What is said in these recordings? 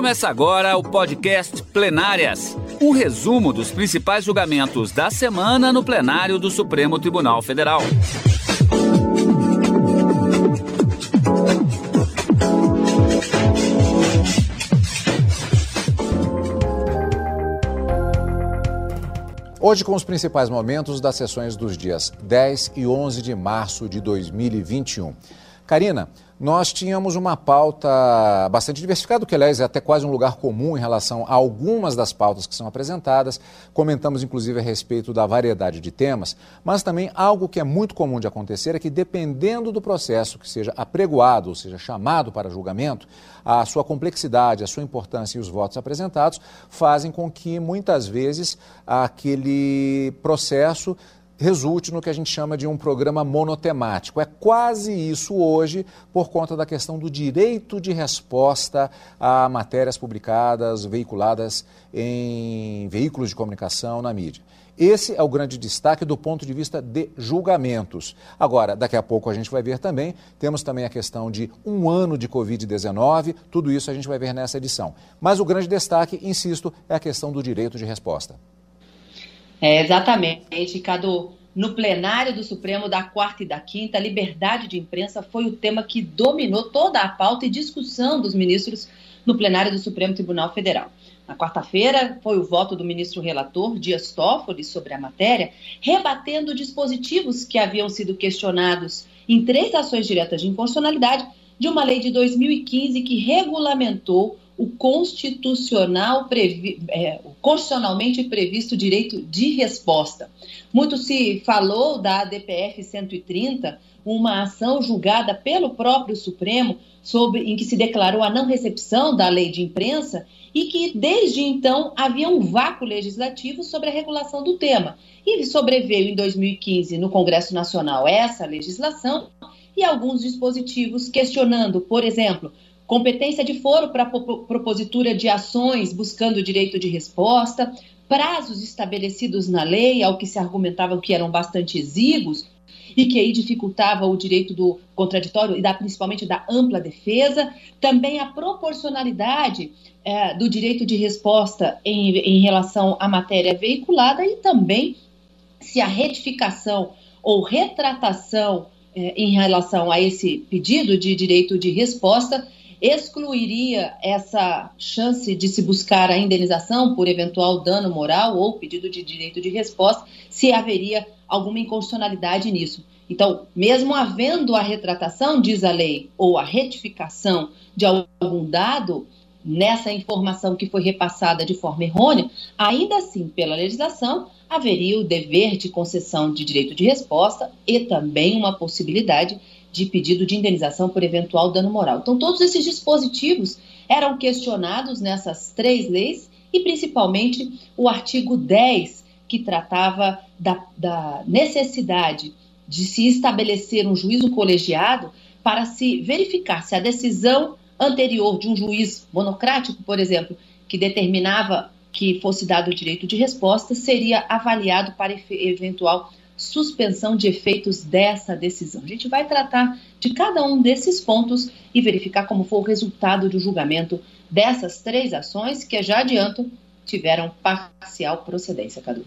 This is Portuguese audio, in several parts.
Começa agora o podcast Plenárias um resumo dos principais julgamentos da semana no plenário do Supremo Tribunal Federal. Hoje, com os principais momentos das sessões dos dias 10 e 11 de março de 2021. Karina, nós tínhamos uma pauta bastante diversificada, que, aliás, é até quase um lugar comum em relação a algumas das pautas que são apresentadas. Comentamos, inclusive, a respeito da variedade de temas, mas também algo que é muito comum de acontecer é que, dependendo do processo que seja apregoado, ou seja, chamado para julgamento, a sua complexidade, a sua importância e os votos apresentados fazem com que, muitas vezes, aquele processo resulte no que a gente chama de um programa monotemático. É quase isso hoje por conta da questão do direito de resposta a matérias publicadas, veiculadas em veículos de comunicação na mídia. Esse é o grande destaque do ponto de vista de julgamentos. Agora, daqui a pouco a gente vai ver também, temos também a questão de um ano de Covid-19, tudo isso a gente vai ver nessa edição. Mas o grande destaque, insisto, é a questão do direito de resposta. É, exatamente, Cadu. No plenário do Supremo da quarta e da quinta, a liberdade de imprensa foi o tema que dominou toda a pauta e discussão dos ministros no plenário do Supremo Tribunal Federal. Na quarta-feira, foi o voto do ministro relator, Dias Toffoli, sobre a matéria, rebatendo dispositivos que haviam sido questionados em três ações diretas de inconstitucionalidade de uma lei de 2015 que regulamentou o constitucional previ, é, o constitucionalmente previsto direito de resposta. Muito se falou da DPF 130, uma ação julgada pelo próprio Supremo sobre em que se declarou a não recepção da lei de imprensa e que desde então havia um vácuo legislativo sobre a regulação do tema. E sobreveio em 2015 no Congresso Nacional essa legislação e alguns dispositivos questionando, por exemplo, competência de foro para propositura de ações buscando direito de resposta, prazos estabelecidos na lei, ao que se argumentava que eram bastante exíguos e que aí dificultava o direito do contraditório e da, principalmente da ampla defesa, também a proporcionalidade é, do direito de resposta em, em relação à matéria veiculada e também se a retificação ou retratação é, em relação a esse pedido de direito de resposta excluiria essa chance de se buscar a indenização por eventual dano moral ou pedido de direito de resposta, se haveria alguma inconstitucionalidade nisso. Então, mesmo havendo a retratação, diz a lei, ou a retificação de algum dado nessa informação que foi repassada de forma errônea, ainda assim, pela legislação, haveria o dever de concessão de direito de resposta e também uma possibilidade de pedido de indenização por eventual dano moral. Então, todos esses dispositivos eram questionados nessas três leis e, principalmente, o artigo 10, que tratava da, da necessidade de se estabelecer um juízo colegiado para se verificar se a decisão anterior de um juiz monocrático, por exemplo, que determinava que fosse dado o direito de resposta, seria avaliado para eventual suspensão de efeitos dessa decisão. A gente vai tratar de cada um desses pontos e verificar como foi o resultado do julgamento dessas três ações que, já adianto, tiveram parcial procedência, Cadu.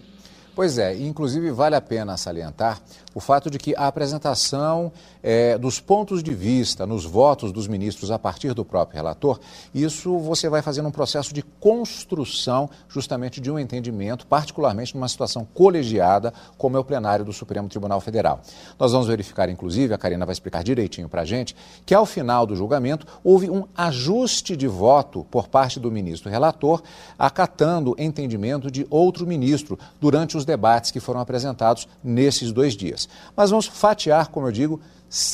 Pois é, inclusive vale a pena salientar o fato de que a apresentação é, dos pontos de vista nos votos dos ministros a partir do próprio relator, isso você vai fazendo um processo de construção justamente de um entendimento, particularmente numa situação colegiada, como é o plenário do Supremo Tribunal Federal. Nós vamos verificar, inclusive, a Karina vai explicar direitinho para a gente, que ao final do julgamento houve um ajuste de voto por parte do ministro relator, acatando entendimento de outro ministro durante os debates que foram apresentados nesses dois dias. Mas vamos fatiar, como eu digo,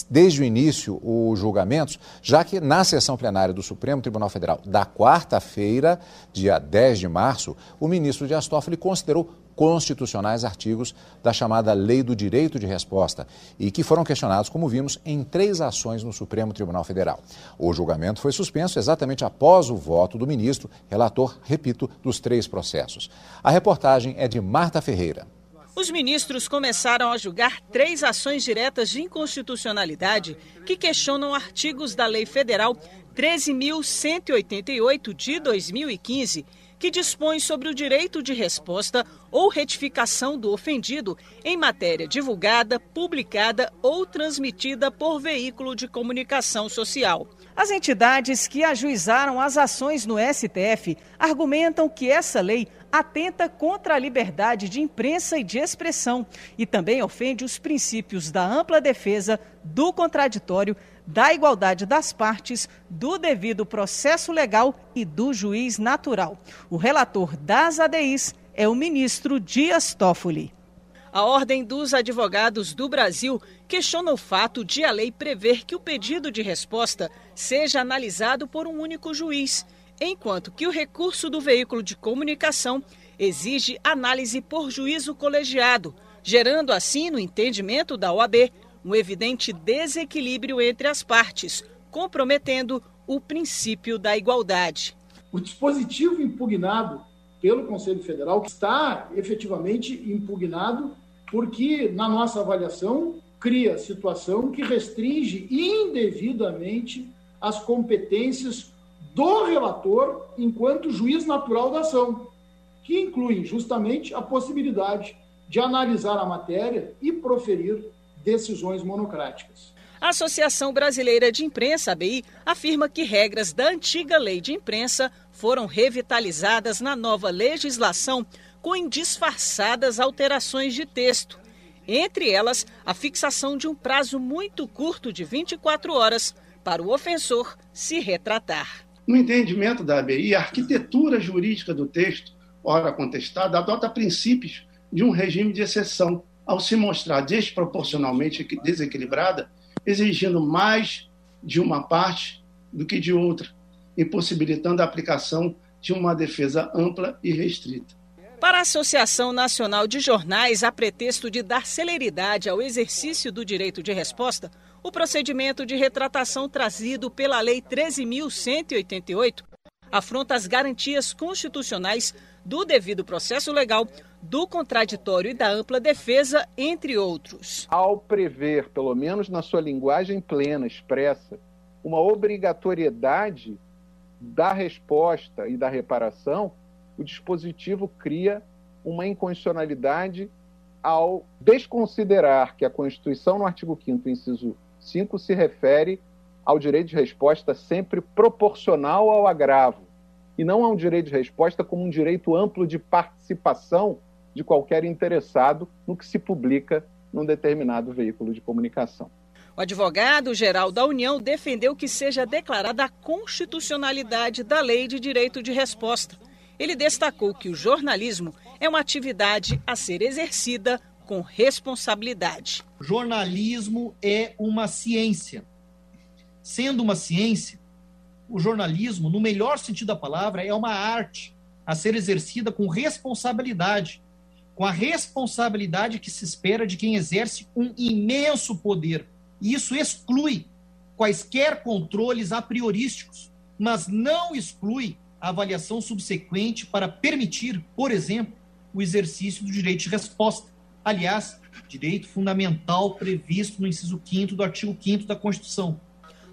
desde o início os julgamentos, já que na sessão plenária do Supremo Tribunal Federal da quarta-feira, dia 10 de março, o ministro Dias Toffoli considerou constitucionais artigos da chamada Lei do Direito de Resposta e que foram questionados, como vimos, em três ações no Supremo Tribunal Federal. O julgamento foi suspenso exatamente após o voto do ministro, relator, repito, dos três processos. A reportagem é de Marta Ferreira. Os ministros começaram a julgar três ações diretas de inconstitucionalidade que questionam artigos da Lei Federal 13.188 de 2015, que dispõe sobre o direito de resposta ou retificação do ofendido em matéria divulgada, publicada ou transmitida por veículo de comunicação social. As entidades que ajuizaram as ações no STF argumentam que essa lei atenta contra a liberdade de imprensa e de expressão e também ofende os princípios da ampla defesa, do contraditório, da igualdade das partes, do devido processo legal e do juiz natural. O relator das ADIs é o ministro Dias Toffoli. A Ordem dos Advogados do Brasil questiona o fato de a lei prever que o pedido de resposta seja analisado por um único juiz enquanto que o recurso do veículo de comunicação exige análise por juízo colegiado, gerando assim, no entendimento da OAB, um evidente desequilíbrio entre as partes, comprometendo o princípio da igualdade. O dispositivo impugnado pelo Conselho Federal está efetivamente impugnado porque, na nossa avaliação, cria situação que restringe indevidamente as competências do relator enquanto juiz natural da ação, que incluem justamente a possibilidade de analisar a matéria e proferir decisões monocráticas. A Associação Brasileira de Imprensa, ABI, afirma que regras da antiga lei de imprensa foram revitalizadas na nova legislação com indisfarçadas alterações de texto. Entre elas, a fixação de um prazo muito curto de 24 horas para o ofensor se retratar. No entendimento da ABI, a arquitetura jurídica do texto, ora contestada, adota princípios de um regime de exceção, ao se mostrar desproporcionalmente desequilibrada, exigindo mais de uma parte do que de outra, impossibilitando a aplicação de uma defesa ampla e restrita. Para a Associação Nacional de Jornais, a pretexto de dar celeridade ao exercício do direito de resposta, o procedimento de retratação trazido pela Lei 13.188 afronta as garantias constitucionais do devido processo legal, do contraditório e da ampla defesa, entre outros. Ao prever, pelo menos na sua linguagem plena, expressa, uma obrigatoriedade da resposta e da reparação, o dispositivo cria uma inconstitucionalidade ao desconsiderar que a Constituição, no artigo 5, inciso 5 se refere ao direito de resposta sempre proporcional ao agravo, e não a um direito de resposta como um direito amplo de participação de qualquer interessado no que se publica num determinado veículo de comunicação. O advogado-geral da União defendeu que seja declarada a constitucionalidade da Lei de Direito de Resposta. Ele destacou que o jornalismo é uma atividade a ser exercida com responsabilidade. Jornalismo é uma ciência. Sendo uma ciência, o jornalismo, no melhor sentido da palavra, é uma arte a ser exercida com responsabilidade, com a responsabilidade que se espera de quem exerce um imenso poder. E isso exclui quaisquer controles a priorísticos, mas não exclui a avaliação subsequente para permitir, por exemplo, o exercício do direito de resposta. Aliás, direito fundamental previsto no inciso 5 do artigo 5 da Constituição.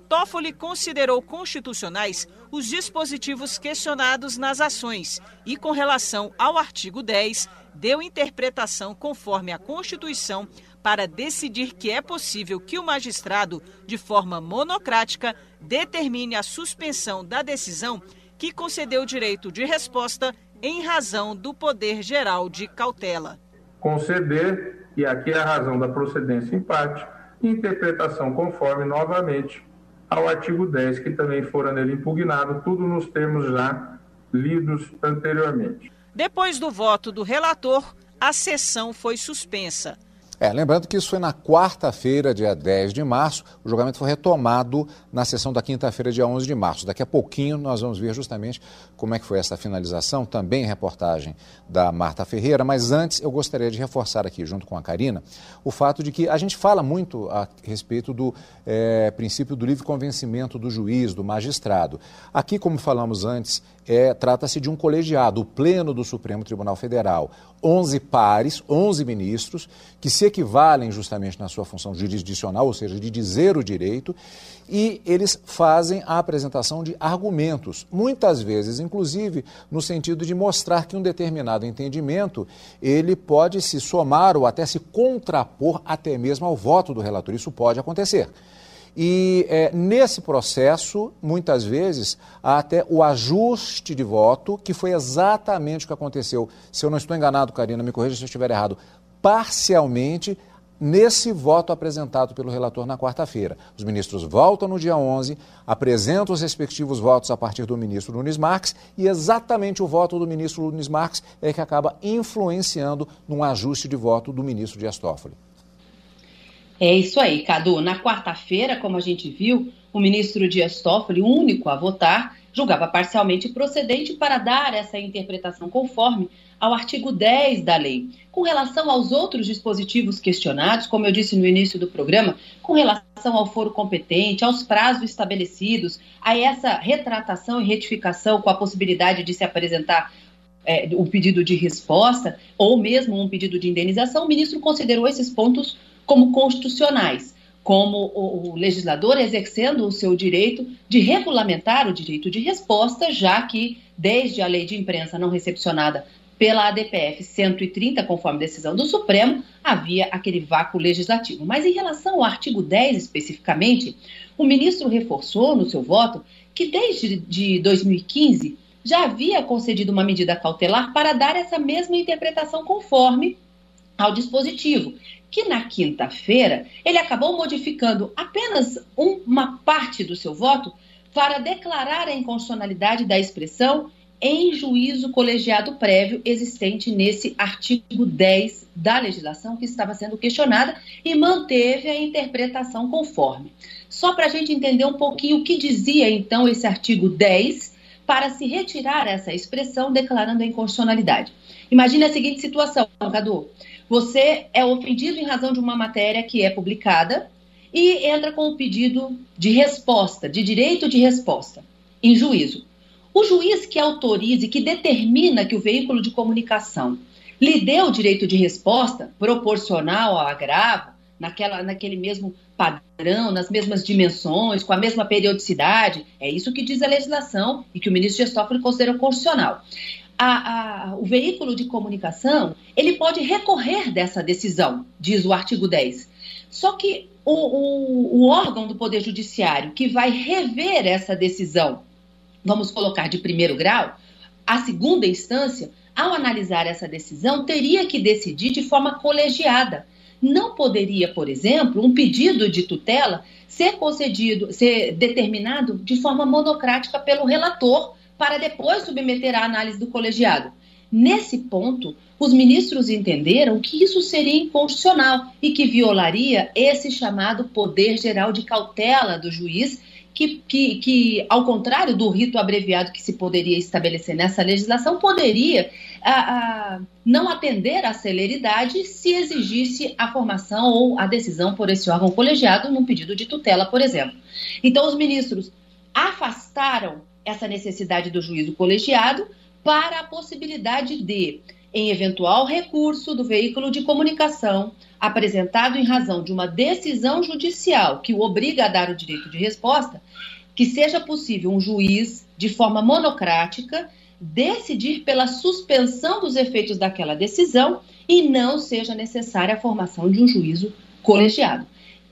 Toffoli considerou constitucionais os dispositivos questionados nas ações e, com relação ao artigo 10, deu interpretação conforme a Constituição para decidir que é possível que o magistrado, de forma monocrática, determine a suspensão da decisão que concedeu o direito de resposta em razão do poder geral de cautela conceder, e aqui é a razão da procedência empate, interpretação conforme, novamente, ao artigo 10, que também fora nele impugnado, tudo nos termos já lidos anteriormente. Depois do voto do relator, a sessão foi suspensa. É, lembrando que isso foi na quarta-feira, dia 10 de março. O julgamento foi retomado na sessão da quinta-feira, dia 11 de março. Daqui a pouquinho nós vamos ver justamente como é que foi essa finalização, também reportagem da Marta Ferreira. Mas antes eu gostaria de reforçar aqui, junto com a Karina, o fato de que a gente fala muito a respeito do é, princípio do livre convencimento do juiz, do magistrado. Aqui, como falamos antes, é, trata-se de um colegiado, o Pleno do Supremo Tribunal Federal. 11 pares, 11 ministros, que se equivalem justamente na sua função jurisdicional, ou seja, de dizer o direito, e eles fazem a apresentação de argumentos, muitas vezes, inclusive, no sentido de mostrar que um determinado entendimento ele pode se somar ou até se contrapor até mesmo ao voto do relator. Isso pode acontecer. E é, nesse processo, muitas vezes, há até o ajuste de voto, que foi exatamente o que aconteceu. Se eu não estou enganado, Karina, me corrija se eu estiver errado, parcialmente nesse voto apresentado pelo relator na quarta-feira. Os ministros voltam no dia 11, apresentam os respectivos votos a partir do ministro Nunes Marques e exatamente o voto do ministro Nunes Marques é que acaba influenciando num ajuste de voto do ministro Dias Toffoli. É isso aí, Cadu. Na quarta-feira, como a gente viu, o ministro Dias Toffoli, único a votar, julgava parcialmente procedente para dar essa interpretação conforme ao artigo 10 da lei. Com relação aos outros dispositivos questionados, como eu disse no início do programa, com relação ao foro competente, aos prazos estabelecidos, a essa retratação e retificação com a possibilidade de se apresentar é, um pedido de resposta ou mesmo um pedido de indenização, o ministro considerou esses pontos como constitucionais, como o, o legislador exercendo o seu direito de regulamentar o direito de resposta, já que, desde a lei de imprensa não recepcionada pela ADPF 130, conforme decisão do Supremo, havia aquele vácuo legislativo. Mas em relação ao artigo 10 especificamente, o ministro reforçou no seu voto que desde de 2015 já havia concedido uma medida cautelar para dar essa mesma interpretação conforme ao dispositivo, que na quinta-feira ele acabou modificando apenas um, uma parte do seu voto para declarar a inconstitucionalidade da expressão em juízo colegiado prévio existente nesse artigo 10 da legislação que estava sendo questionada e manteve a interpretação conforme. Só para a gente entender um pouquinho o que dizia então esse artigo 10 para se retirar essa expressão declarando a inconstitucionalidade. Imagine a seguinte situação, Cadu. Você é ofendido em razão de uma matéria que é publicada e entra com o pedido de resposta, de direito de resposta, em juízo. O juiz que autorize, que determina que o veículo de comunicação lhe deu o direito de resposta proporcional ao agravo, naquela, naquele mesmo padrão, nas mesmas dimensões, com a mesma periodicidade, é isso que diz a legislação e que o ministro Gestófilo considera constitucional a, a, o veículo de comunicação ele pode recorrer dessa decisão, diz o artigo 10. Só que o, o, o órgão do Poder Judiciário que vai rever essa decisão, vamos colocar de primeiro grau, a segunda instância, ao analisar essa decisão, teria que decidir de forma colegiada. Não poderia, por exemplo, um pedido de tutela ser concedido, ser determinado de forma monocrática pelo relator, para depois submeter à análise do colegiado. Nesse ponto, os ministros entenderam que isso seria inconstitucional e que violaria esse chamado poder geral de cautela do juiz, que, que, que ao contrário do rito abreviado que se poderia estabelecer nessa legislação, poderia a, a, não atender à celeridade se exigisse a formação ou a decisão por esse órgão colegiado num pedido de tutela, por exemplo. Então, os ministros afastaram essa necessidade do juízo colegiado para a possibilidade de, em eventual recurso do veículo de comunicação apresentado em razão de uma decisão judicial que o obriga a dar o direito de resposta, que seja possível um juiz, de forma monocrática, decidir pela suspensão dos efeitos daquela decisão e não seja necessária a formação de um juízo colegiado.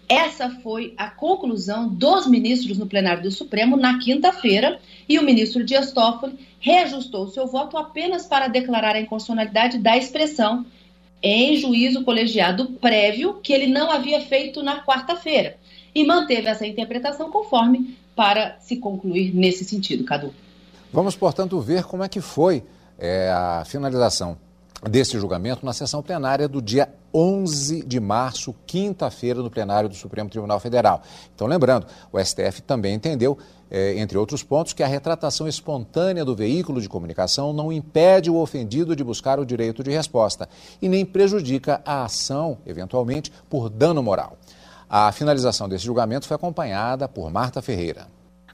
Essa foi a conclusão dos ministros no plenário do Supremo na quinta-feira e o ministro Dias Toffoli reajustou seu voto apenas para declarar a inconstitucionalidade da expressão em juízo colegiado prévio que ele não havia feito na quarta-feira e manteve essa interpretação conforme para se concluir nesse sentido, Cadu. Vamos, portanto, ver como é que foi é, a finalização desse julgamento na sessão plenária do dia 11 de março, quinta-feira, no plenário do Supremo Tribunal Federal. Então, lembrando, o STF também entendeu, eh, entre outros pontos, que a retratação espontânea do veículo de comunicação não impede o ofendido de buscar o direito de resposta e nem prejudica a ação, eventualmente, por dano moral. A finalização desse julgamento foi acompanhada por Marta Ferreira.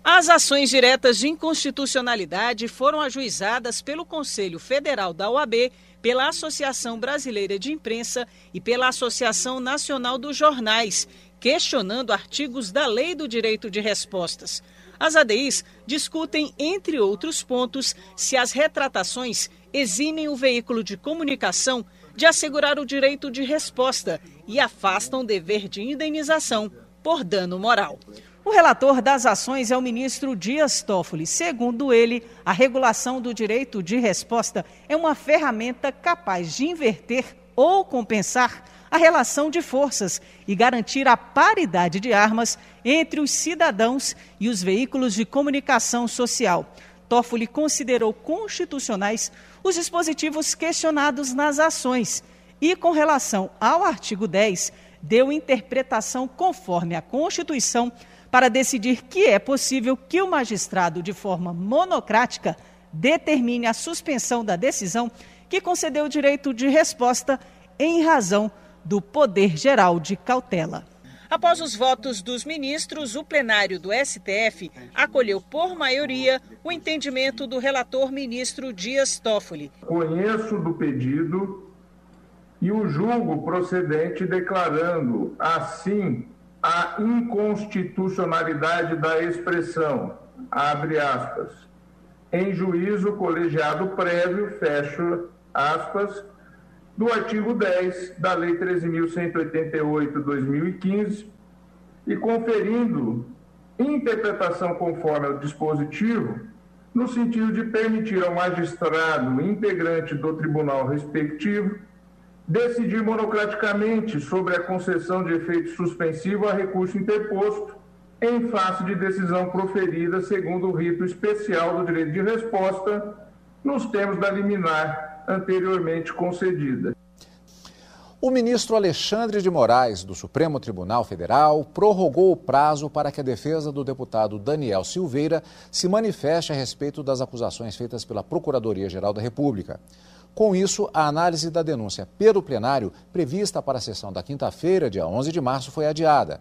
As ações diretas de inconstitucionalidade foram ajuizadas pelo Conselho Federal da OAB, pela Associação Brasileira de Imprensa e pela Associação Nacional dos Jornais, questionando artigos da Lei do Direito de Respostas. As ADIs discutem, entre outros pontos, se as retratações eximem o veículo de comunicação de assegurar o direito de resposta e afastam o dever de indenização por dano moral. O relator das ações é o ministro Dias Toffoli. Segundo ele, a regulação do direito de resposta é uma ferramenta capaz de inverter ou compensar a relação de forças e garantir a paridade de armas entre os cidadãos e os veículos de comunicação social. Toffoli considerou constitucionais os dispositivos questionados nas ações e, com relação ao artigo 10, deu interpretação conforme a Constituição para decidir que é possível que o magistrado, de forma monocrática, determine a suspensão da decisão que concedeu o direito de resposta em razão do poder geral de cautela. Após os votos dos ministros, o plenário do STF acolheu por maioria o entendimento do relator ministro Dias Toffoli. Conheço do pedido e o julgo procedente declarando assim a inconstitucionalidade da expressão, abre aspas, em juízo colegiado prévio, fecha aspas, do artigo 10 da Lei 13.188-2015 e conferindo interpretação conforme ao dispositivo, no sentido de permitir ao magistrado integrante do tribunal respectivo decidir monocraticamente sobre a concessão de efeito suspensivo a recurso interposto em face de decisão proferida segundo o rito especial do direito de resposta nos termos da liminar anteriormente concedida. O ministro Alexandre de Moraes, do Supremo Tribunal Federal, prorrogou o prazo para que a defesa do deputado Daniel Silveira se manifeste a respeito das acusações feitas pela Procuradoria-Geral da República. Com isso, a análise da denúncia pelo plenário, prevista para a sessão da quinta-feira, dia 11 de março, foi adiada.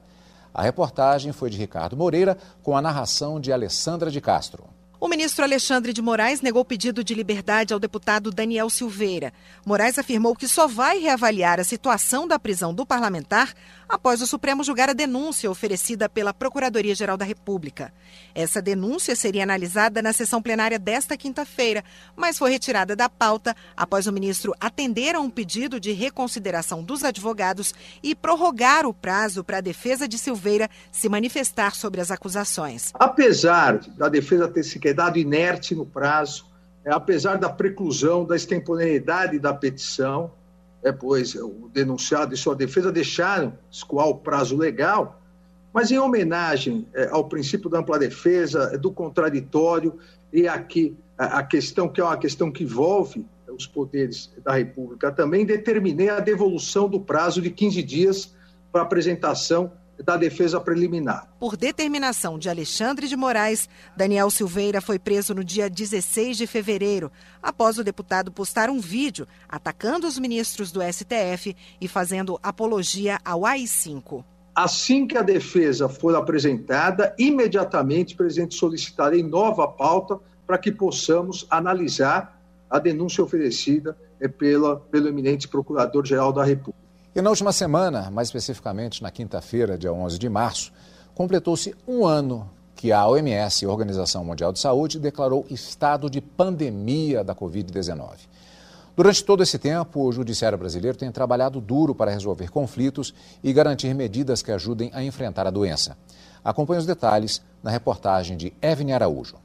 A reportagem foi de Ricardo Moreira, com a narração de Alessandra de Castro. O ministro Alexandre de Moraes negou pedido de liberdade ao deputado Daniel Silveira. Moraes afirmou que só vai reavaliar a situação da prisão do parlamentar após o Supremo julgar a denúncia oferecida pela Procuradoria-Geral da República. Essa denúncia seria analisada na sessão plenária desta quinta-feira, mas foi retirada da pauta após o ministro atender a um pedido de reconsideração dos advogados e prorrogar o prazo para a defesa de Silveira se manifestar sobre as acusações. Apesar da defesa ter se quedado inerte no prazo, é, apesar da preclusão, da extemporaneidade da petição, é, pois o denunciado e sua defesa deixaram escoar o prazo legal, mas em homenagem é, ao princípio da ampla defesa, é, do contraditório e aqui a, a questão que é uma questão que envolve os poderes da República também, determinei a devolução do prazo de 15 dias para apresentação da defesa preliminar. Por determinação de Alexandre de Moraes, Daniel Silveira foi preso no dia 16 de fevereiro, após o deputado postar um vídeo atacando os ministros do STF e fazendo apologia ao AI-5. Assim que a defesa for apresentada, imediatamente, presidente, solicitarei nova pauta para que possamos analisar a denúncia oferecida eh, pela, pelo eminente Procurador-Geral da República. E na última semana, mais especificamente na quinta-feira, dia 11 de março, completou-se um ano que a OMS, a Organização Mundial de Saúde, declarou estado de pandemia da Covid-19. Durante todo esse tempo, o Judiciário brasileiro tem trabalhado duro para resolver conflitos e garantir medidas que ajudem a enfrentar a doença. Acompanhe os detalhes na reportagem de Evne Araújo.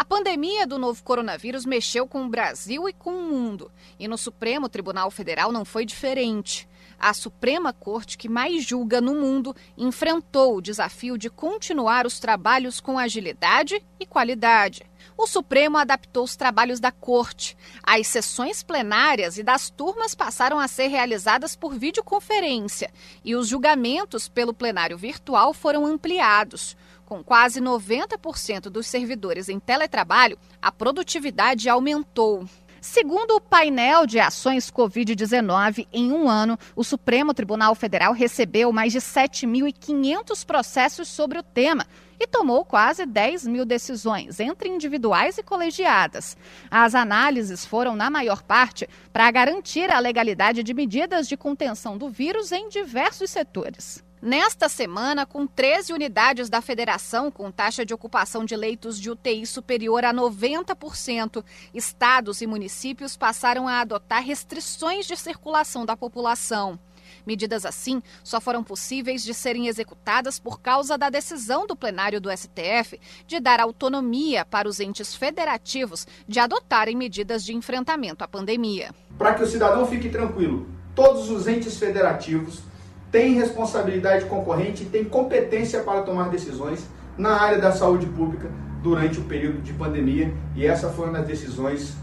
A pandemia do novo coronavírus mexeu com o Brasil e com o mundo. E no Supremo Tribunal Federal não foi diferente. A Suprema Corte, que mais julga no mundo, enfrentou o desafio de continuar os trabalhos com agilidade e qualidade. O Supremo adaptou os trabalhos da Corte. As sessões plenárias e das turmas passaram a ser realizadas por videoconferência e os julgamentos pelo plenário virtual foram ampliados. Com quase 90% dos servidores em teletrabalho, a produtividade aumentou. Segundo o painel de ações Covid-19, em um ano, o Supremo Tribunal Federal recebeu mais de 7.500 processos sobre o tema e tomou quase 10 mil decisões, entre individuais e colegiadas. As análises foram, na maior parte, para garantir a legalidade de medidas de contenção do vírus em diversos setores. Nesta semana, com 13 unidades da federação com taxa de ocupação de leitos de UTI superior a 90%, estados e municípios passaram a adotar restrições de circulação da população. Medidas assim só foram possíveis de serem executadas por causa da decisão do plenário do STF de dar autonomia para os entes federativos de adotarem medidas de enfrentamento à pandemia. Para que o cidadão fique tranquilo, todos os entes federativos tem responsabilidade concorrente e tem competência para tomar decisões na área da saúde pública durante o período de pandemia e essa foi uma das decisões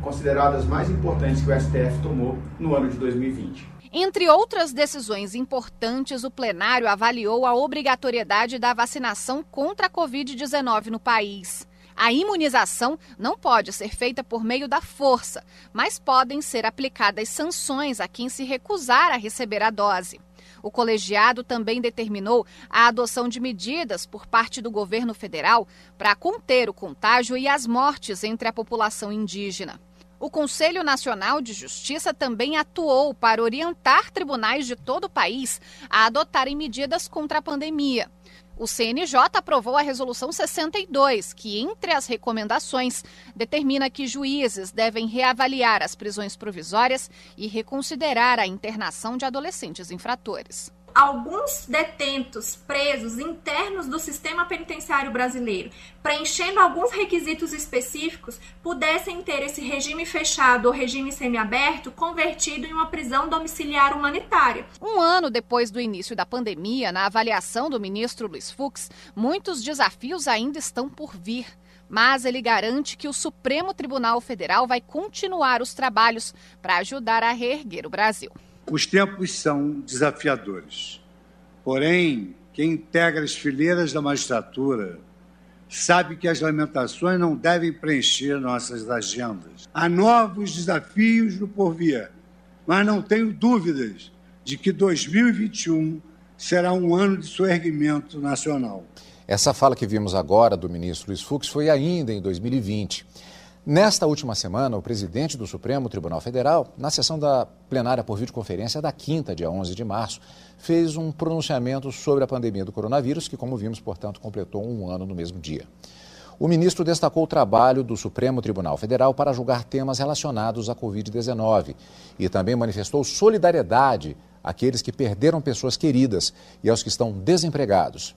consideradas mais importantes que o STF tomou no ano de 2020. Entre outras decisões importantes, o plenário avaliou a obrigatoriedade da vacinação contra a Covid-19 no país. A imunização não pode ser feita por meio da força, mas podem ser aplicadas sanções a quem se recusar a receber a dose. O colegiado também determinou a adoção de medidas por parte do governo federal para conter o contágio e as mortes entre a população indígena. O Conselho Nacional de Justiça também atuou para orientar tribunais de todo o país a adotarem medidas contra a pandemia. O CNJ aprovou a Resolução 62, que, entre as recomendações, determina que juízes devem reavaliar as prisões provisórias e reconsiderar a internação de adolescentes infratores alguns detentos presos internos do sistema penitenciário brasileiro, preenchendo alguns requisitos específicos, pudessem ter esse regime fechado ou regime semiaberto convertido em uma prisão domiciliar humanitária. Um ano depois do início da pandemia, na avaliação do ministro Luiz Fux, muitos desafios ainda estão por vir. Mas ele garante que o Supremo Tribunal Federal vai continuar os trabalhos para ajudar a reerguer o Brasil. Os tempos são desafiadores. Porém, quem integra as fileiras da magistratura sabe que as lamentações não devem preencher nossas agendas. Há novos desafios no porvir, mas não tenho dúvidas de que 2021 será um ano de soerguimento nacional. Essa fala que vimos agora do ministro Luiz Fux foi ainda em 2020. Nesta última semana, o presidente do Supremo Tribunal Federal, na sessão da plenária por videoconferência da quinta, dia 11 de março, fez um pronunciamento sobre a pandemia do coronavírus, que, como vimos, portanto, completou um ano no mesmo dia. O ministro destacou o trabalho do Supremo Tribunal Federal para julgar temas relacionados à Covid-19 e também manifestou solidariedade àqueles que perderam pessoas queridas e aos que estão desempregados.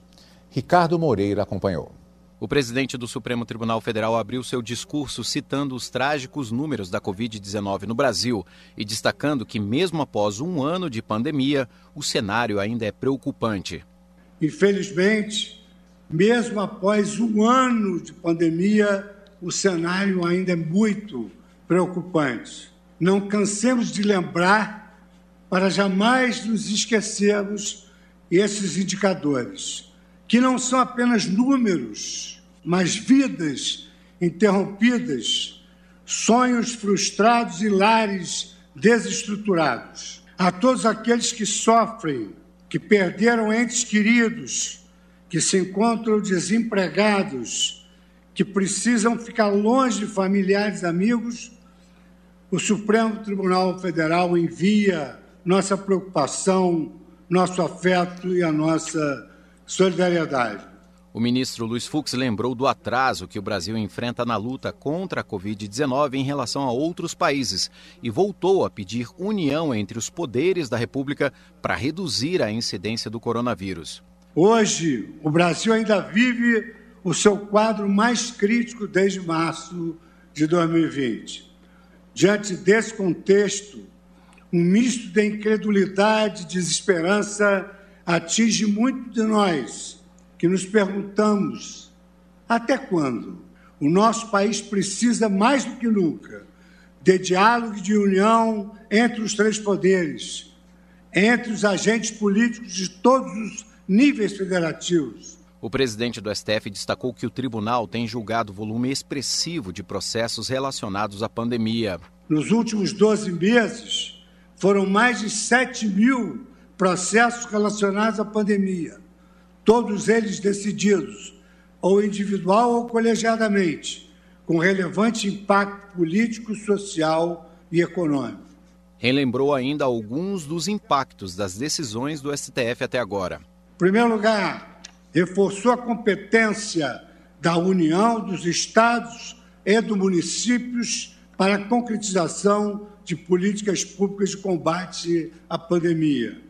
Ricardo Moreira acompanhou. O presidente do Supremo Tribunal Federal abriu seu discurso citando os trágicos números da Covid-19 no Brasil e destacando que, mesmo após um ano de pandemia, o cenário ainda é preocupante. Infelizmente, mesmo após um ano de pandemia, o cenário ainda é muito preocupante. Não cansemos de lembrar para jamais nos esquecermos esses indicadores que não são apenas números, mas vidas interrompidas, sonhos frustrados e lares desestruturados. A todos aqueles que sofrem, que perderam entes queridos, que se encontram desempregados, que precisam ficar longe de familiares e amigos, o Supremo Tribunal Federal envia nossa preocupação, nosso afeto e a nossa solidariedade. O ministro Luiz Fux lembrou do atraso que o Brasil enfrenta na luta contra a Covid-19 em relação a outros países e voltou a pedir união entre os poderes da República para reduzir a incidência do coronavírus. Hoje, o Brasil ainda vive o seu quadro mais crítico desde março de 2020. Diante desse contexto, um misto de incredulidade e desesperança atinge muito de nós, que nos perguntamos: até quando? O nosso país precisa, mais do que nunca, de diálogo e de união entre os três poderes, entre os agentes políticos de todos os níveis federativos. O presidente do STF destacou que o tribunal tem julgado volume expressivo de processos relacionados à pandemia. Nos últimos 12 meses, foram mais de 7 mil processos relacionados à pandemia, todos eles decididos, ou individual ou colegiadamente, com relevante impacto político, social e econômico. Relembrou ainda alguns dos impactos das decisões do STF até agora. Em primeiro lugar, reforçou a competência da União, dos estados e dos municípios para a concretização de políticas públicas de combate à pandemia.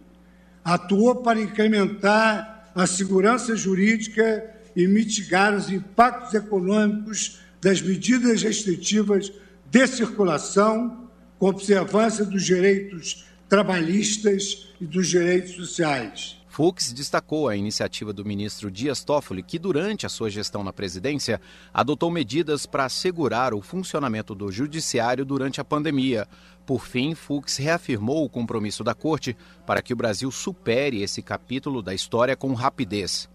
Atuou para incrementar a segurança jurídica e mitigar os impactos econômicos das medidas restritivas de circulação, com observância dos direitos trabalhistas e dos direitos sociais. Fux destacou a iniciativa do ministro Dias Toffoli, que durante a sua gestão na presidência adotou medidas para assegurar o funcionamento do judiciário durante a pandemia. Por fim, Fux reafirmou o compromisso da corte para que o Brasil supere esse capítulo da história com rapidez.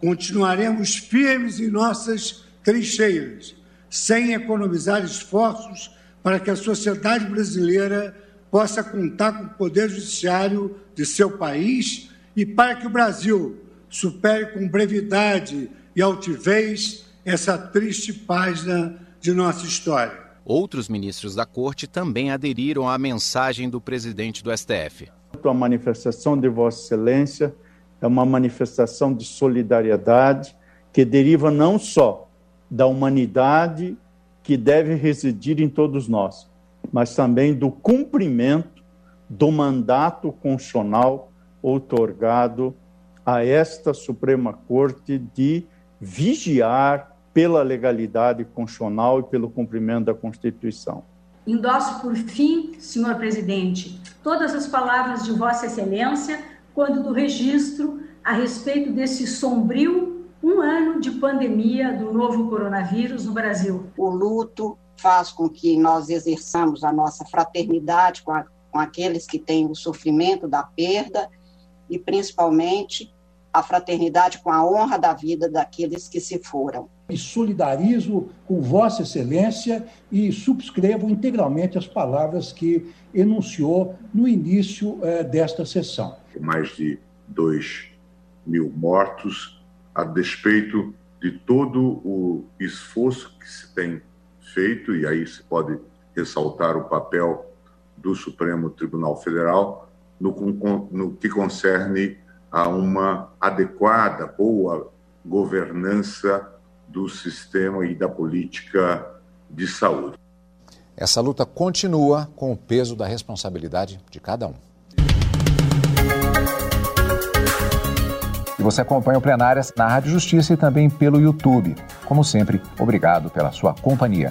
Continuaremos firmes em nossas trincheiras, sem economizar esforços para que a sociedade brasileira possa contar com o poder judiciário de seu país e para que o Brasil supere com brevidade e altivez essa triste página de nossa história. Outros ministros da corte também aderiram à mensagem do presidente do STF. A manifestação de Vossa Excelência é uma manifestação de solidariedade que deriva não só da humanidade que deve residir em todos nós, mas também do cumprimento do mandato constitucional outorgado a esta Suprema Corte de vigiar pela legalidade constitucional e pelo cumprimento da Constituição. Endosso, por fim, senhor presidente, todas as palavras de Vossa Excelência quando do registro a respeito desse sombrio um ano de pandemia do novo coronavírus no Brasil. O luto faz com que nós exerçamos a nossa fraternidade com, a, com aqueles que têm o sofrimento da perda e principalmente a fraternidade com a honra da vida daqueles que se foram. Me solidarizo com Vossa Excelência e subscrevo integralmente as palavras que enunciou no início eh, desta sessão. Mais de 2 mil mortos, a despeito de todo o esforço que se tem feito, e aí se pode ressaltar o papel do Supremo Tribunal Federal no, no que concerne a uma adequada, boa governança do sistema e da política de saúde. Essa luta continua com o peso da responsabilidade de cada um. E você acompanha o Plenárias na Rádio Justiça e também pelo YouTube. Como sempre, obrigado pela sua companhia.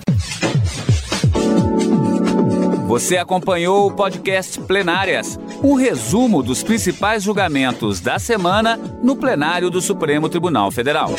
Você acompanhou o podcast Plenárias, um resumo dos principais julgamentos da semana no plenário do Supremo Tribunal Federal.